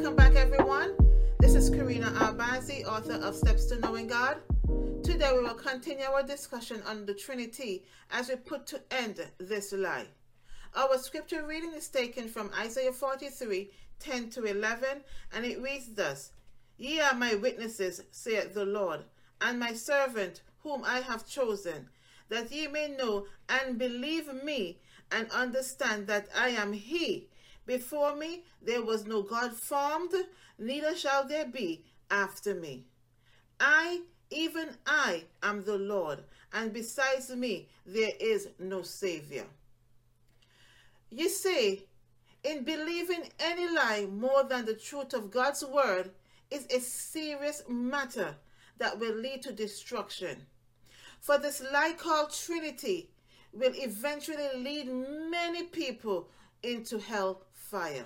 Welcome back, everyone. This is Karina Arbazi, author of Steps to Knowing God. Today, we will continue our discussion on the Trinity as we put to end this lie. Our scripture reading is taken from Isaiah 43 10 to 11, and it reads thus Ye are my witnesses, saith the Lord, and my servant whom I have chosen, that ye may know and believe me and understand that I am He. Before me there was no God formed, neither shall there be after me. I, even I, am the Lord, and besides me there is no Savior. You see, in believing any lie more than the truth of God's word is a serious matter that will lead to destruction. For this lie called Trinity will eventually lead many people into hell fire.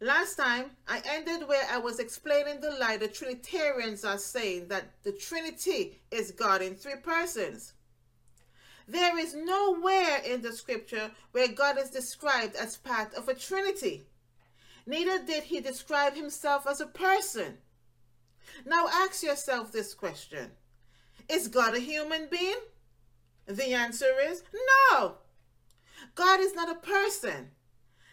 Last time, I ended where I was explaining the lie the Trinitarians are saying that the Trinity is God in three persons. There is nowhere in the scripture where God is described as part of a Trinity. Neither did he describe himself as a person. Now ask yourself this question Is God a human being? The answer is no. God is not a person.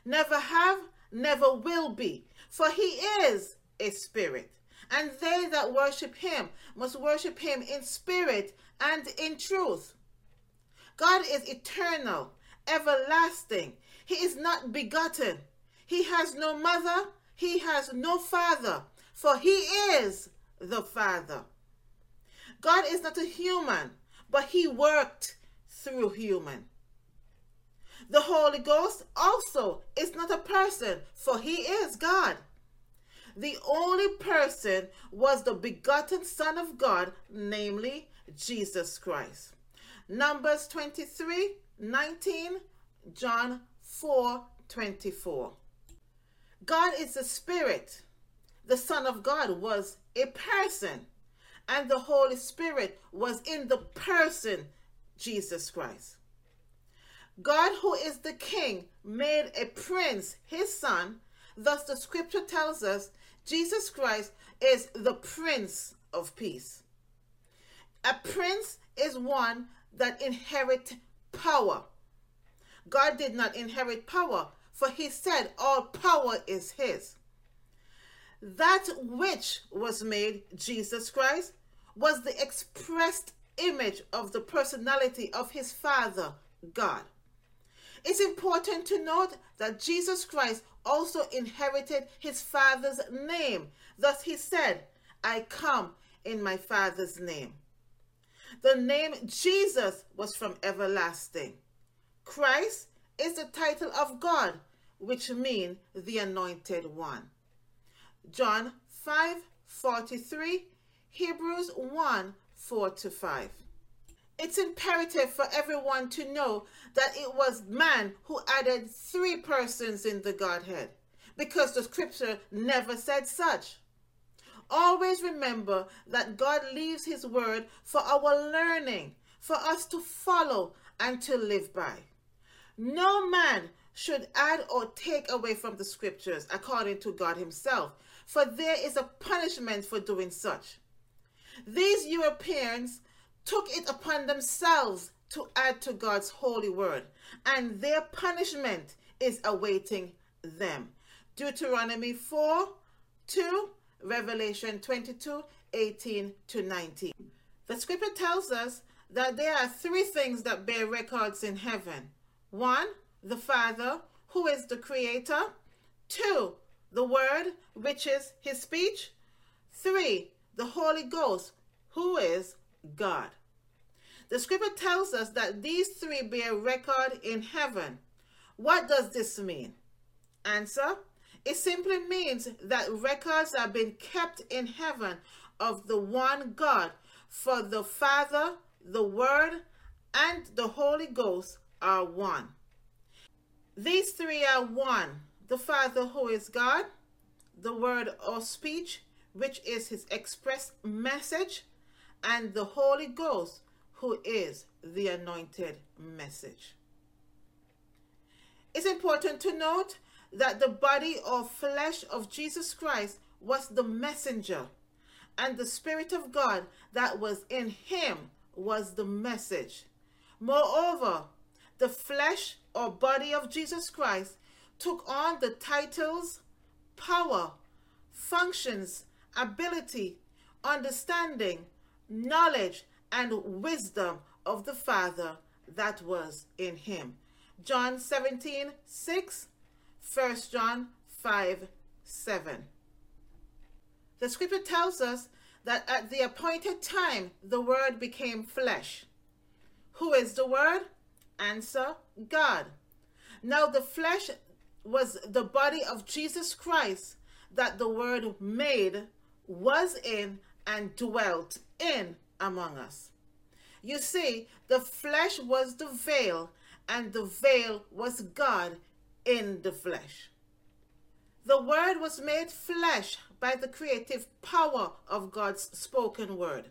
Never have, never will be. For he is a spirit. And they that worship him must worship him in spirit and in truth. God is eternal, everlasting. He is not begotten. He has no mother. He has no father. For he is the Father. God is not a human, but he worked through human. The Holy Ghost also is not a person, for he is God. The only person was the begotten Son of God, namely Jesus Christ. Numbers 23 19, John 4 24. God is a spirit. The Son of God was a person, and the Holy Spirit was in the person Jesus Christ. God, who is the King, made a prince his son. Thus, the scripture tells us Jesus Christ is the Prince of Peace. A prince is one that inherit power. God did not inherit power, for he said all power is his. That which was made, Jesus Christ, was the expressed image of the personality of his Father, God. It's important to note that Jesus Christ also inherited his Father's name. Thus he said, I come in my Father's name. The name Jesus was from everlasting. Christ is the title of God, which means the anointed one. John 5 43, Hebrews 1 4 to 5. It's imperative for everyone to know that it was man who added three persons in the Godhead, because the scripture never said such. Always remember that God leaves His word for our learning, for us to follow and to live by. No man should add or take away from the scriptures according to God Himself, for there is a punishment for doing such. These Europeans took it upon themselves to add to God's holy word, and their punishment is awaiting them. Deuteronomy 4 2, Revelation 22 18 to 19. The scripture tells us that there are three things that bear records in heaven one, the Father, who is the Creator, two, the Word, which is His speech, three, the Holy Ghost, who is God. The scripture tells us that these three bear record in heaven. What does this mean? Answer It simply means that records are being kept in heaven of the one God, for the Father, the Word, and the Holy Ghost are one. These three are one the Father, who is God, the Word or speech, which is His express message, and the Holy Ghost, who is the anointed message. It's important to note that the body or flesh of Jesus Christ was the messenger, and the Spirit of God that was in him was the message. Moreover, the flesh or body of Jesus Christ took on the titles, power, functions, ability, understanding, knowledge, and wisdom of the Father that was in him. John 17 6, 1 John 5 7. The scripture tells us that at the appointed time the Word became flesh. Who is the Word? Answer God. Now the flesh was the body of Jesus Christ that the Word made, was in, and dwelt in among us. You see, the flesh was the veil, and the veil was God in the flesh. The Word was made flesh by the creative power of God's spoken word.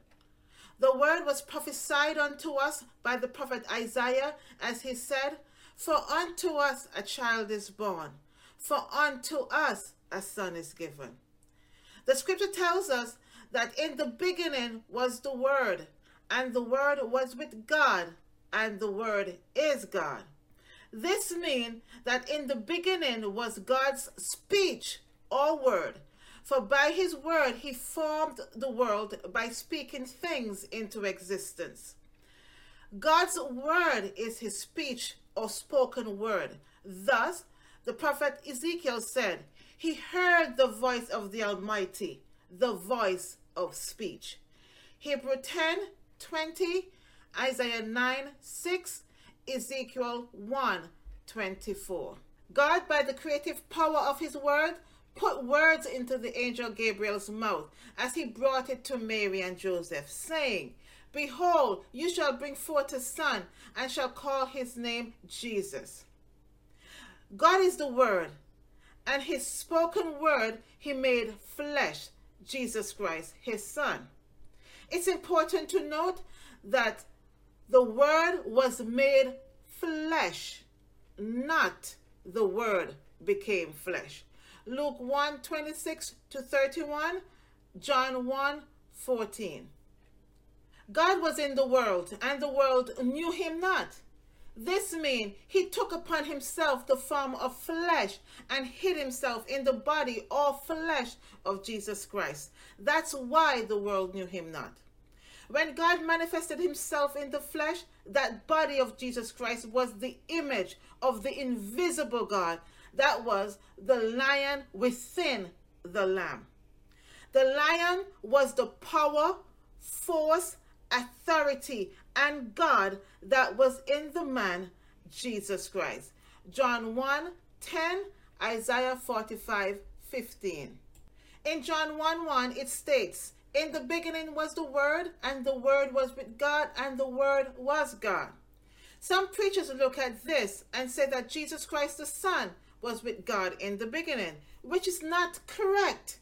The word was prophesied unto us by the prophet Isaiah, as he said, For unto us a child is born, for unto us a son is given. The scripture tells us that in the beginning was the Word, and the Word was with God, and the Word is God. This means that in the beginning was God's speech or word, for by his word he formed the world by speaking things into existence. God's word is his speech or spoken word. Thus, the prophet Ezekiel said, He heard the voice of the Almighty, the voice of speech. Hebrew 10 20, Isaiah 9 6, Ezekiel 1 24. God, by the creative power of his word, put words into the angel Gabriel's mouth as he brought it to Mary and Joseph, saying, Behold, you shall bring forth a son, and shall call his name Jesus. God is the Word, and his spoken word he made flesh, Jesus Christ, his Son. It's important to note that the Word was made flesh, not the Word became flesh. Luke 1 26 to 31, John 1 14. God was in the world, and the world knew him not. This means he took upon himself the form of flesh and hid himself in the body or flesh of Jesus Christ. That's why the world knew him not. When God manifested himself in the flesh, that body of Jesus Christ was the image of the invisible God that was the lion within the lamb. The lion was the power, force, authority, and God that was in the man, Jesus Christ. John 1 10, Isaiah 45 15. In John 1 1, it states, In the beginning was the Word, and the Word was with God, and the Word was God. Some preachers look at this and say that Jesus Christ the Son was with God in the beginning, which is not correct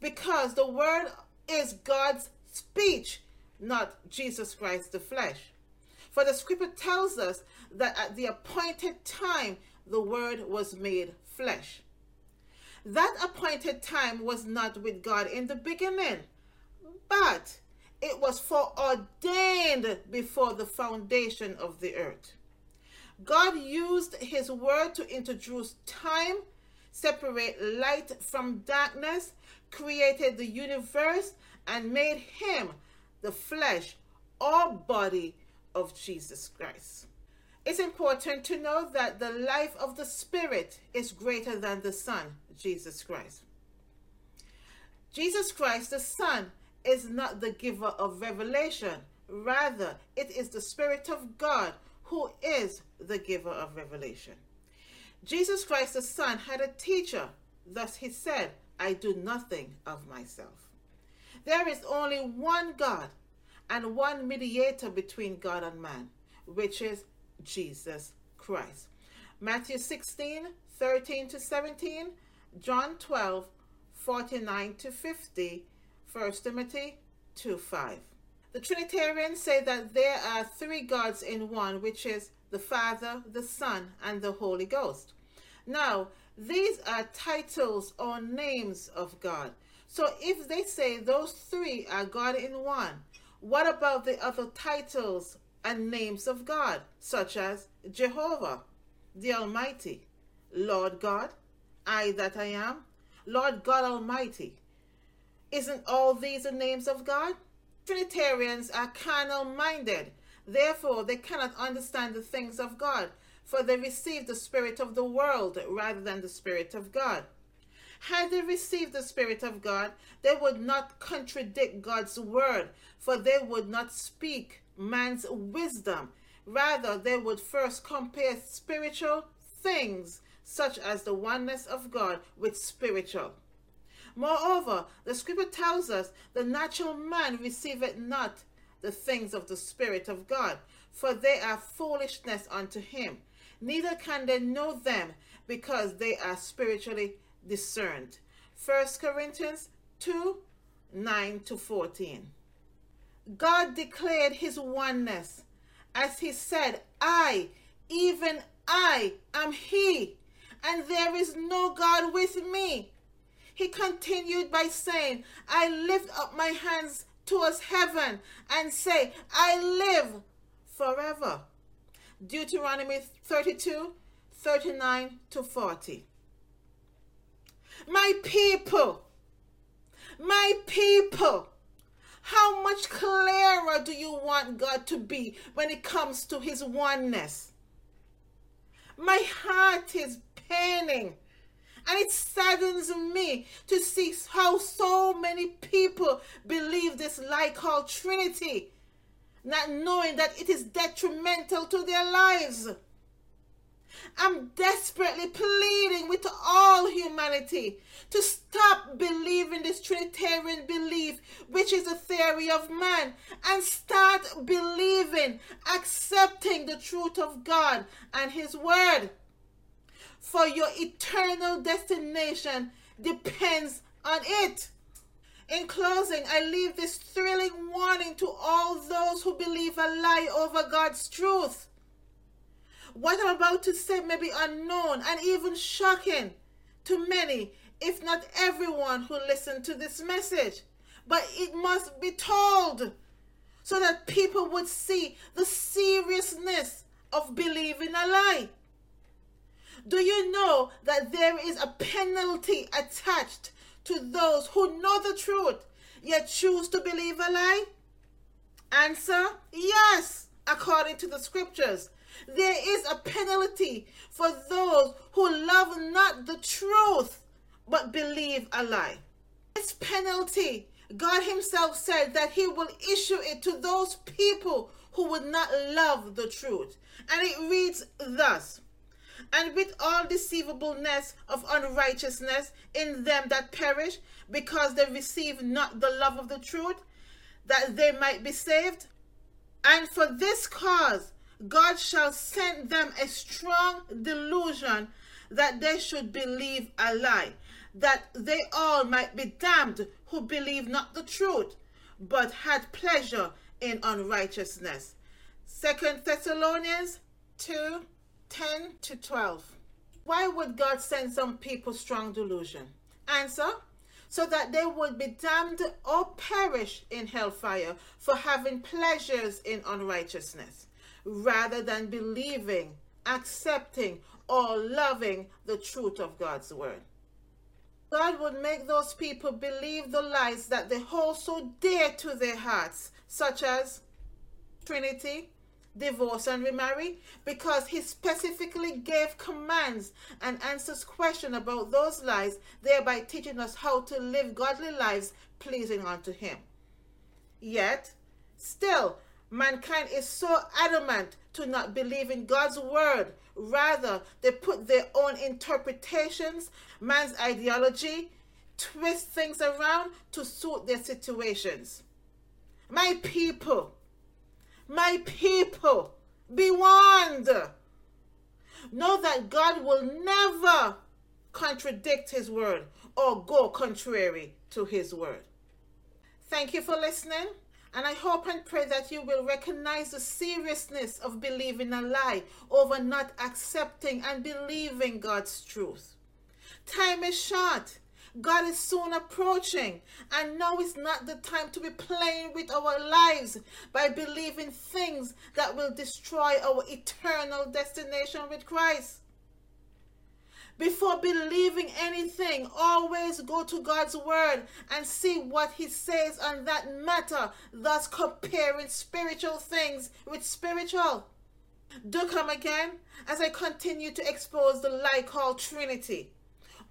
because the word is God's speech, not Jesus Christ the flesh. For the scripture tells us that at the appointed time the word was made flesh. That appointed time was not with God in the beginning, but it was foreordained before the foundation of the earth. God used his word to introduce time, separate light from darkness, created the universe, and made him the flesh or body of Jesus Christ. It's important to know that the life of the Spirit is greater than the Son, Jesus Christ. Jesus Christ, the Son, is not the giver of revelation. Rather, it is the Spirit of God who is the giver of revelation. Jesus Christ the Son had a teacher, thus he said, I do nothing of myself. There is only one God and one mediator between God and man, which is Jesus Christ. Matthew 16, 13 to 17, John 12, 49 to 50, 1 Timothy 2 5. The Trinitarians say that there are three gods in one, which is the Father, the Son, and the Holy Ghost. Now, these are titles or names of God. So if they say those three are God in one, what about the other titles and names of God, such as Jehovah, the Almighty, Lord God, I that I am, Lord God Almighty? Isn't all these the names of God? Trinitarians are carnal minded. Therefore, they cannot understand the things of God, for they receive the Spirit of the world rather than the Spirit of God. Had they received the Spirit of God, they would not contradict God's word, for they would not speak man's wisdom. Rather, they would first compare spiritual things, such as the oneness of God, with spiritual. Moreover, the scripture tells us the natural man receiveth not the things of the Spirit of God, for they are foolishness unto him. Neither can they know them because they are spiritually discerned. 1 Corinthians 2 9 to 14. God declared his oneness as he said, I, even I, am he, and there is no God with me. He continued by saying, I lift up my hands towards heaven and say, I live forever. Deuteronomy 32 39 to 40. My people, my people, how much clearer do you want God to be when it comes to his oneness? My heart is paining and it saddens me to see how so many people believe this lie called Trinity, not knowing that it is detrimental to their lives. I'm desperately pleading with all humanity to stop believing this Trinitarian belief, which is a theory of man, and start believing, accepting the truth of God and His Word. For your eternal destination depends on it. In closing, I leave this thrilling warning to all those who believe a lie over God's truth. What I'm about to say may be unknown and even shocking to many, if not everyone who listened to this message. But it must be told so that people would see the seriousness of believing a lie. Do you know that there is a penalty attached to those who know the truth yet choose to believe a lie? Answer yes, according to the scriptures. There is a penalty for those who love not the truth but believe a lie. This penalty, God Himself said that He will issue it to those people who would not love the truth. And it reads thus And with all deceivableness of unrighteousness in them that perish, because they receive not the love of the truth, that they might be saved. And for this cause, God shall send them a strong delusion that they should believe a lie, that they all might be damned who believe not the truth, but had pleasure in unrighteousness. Second Thessalonians 2 10 to 12. Why would God send some people strong delusion? Answer so that they would be damned or perish in hellfire for having pleasures in unrighteousness rather than believing, accepting, or loving the truth of God's word. God would make those people believe the lies that they hold so dear to their hearts, such as Trinity, divorce, and remarry, because He specifically gave commands and answers questions about those lies, thereby teaching us how to live godly lives pleasing unto Him. Yet, still, Mankind is so adamant to not believe in God's word. Rather, they put their own interpretations, man's ideology, twist things around to suit their situations. My people, my people, be warned. Know that God will never contradict his word or go contrary to his word. Thank you for listening. And I hope and pray that you will recognize the seriousness of believing a lie over not accepting and believing God's truth. Time is short. God is soon approaching, and now is not the time to be playing with our lives by believing things that will destroy our eternal destination with Christ. Before believing anything, always go to God's word and see what He says on that matter, thus comparing spiritual things with spiritual. Do come again as I continue to expose the lie called Trinity.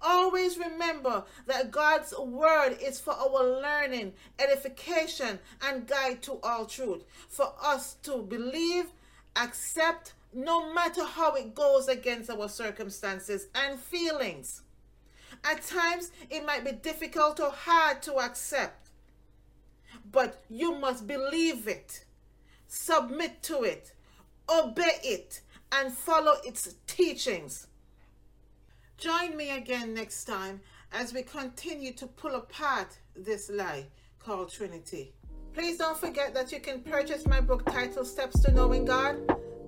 Always remember that God's word is for our learning, edification, and guide to all truth. For us to believe, accept, no matter how it goes against our circumstances and feelings. At times, it might be difficult or hard to accept, but you must believe it, submit to it, obey it, and follow its teachings. Join me again next time as we continue to pull apart this lie called Trinity. Please don't forget that you can purchase my book titled Steps to Knowing God.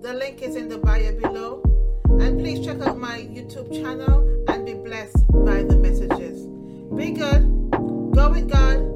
The link is in the bio below. And please check out my YouTube channel and be blessed by the messages. Be good. Go with God.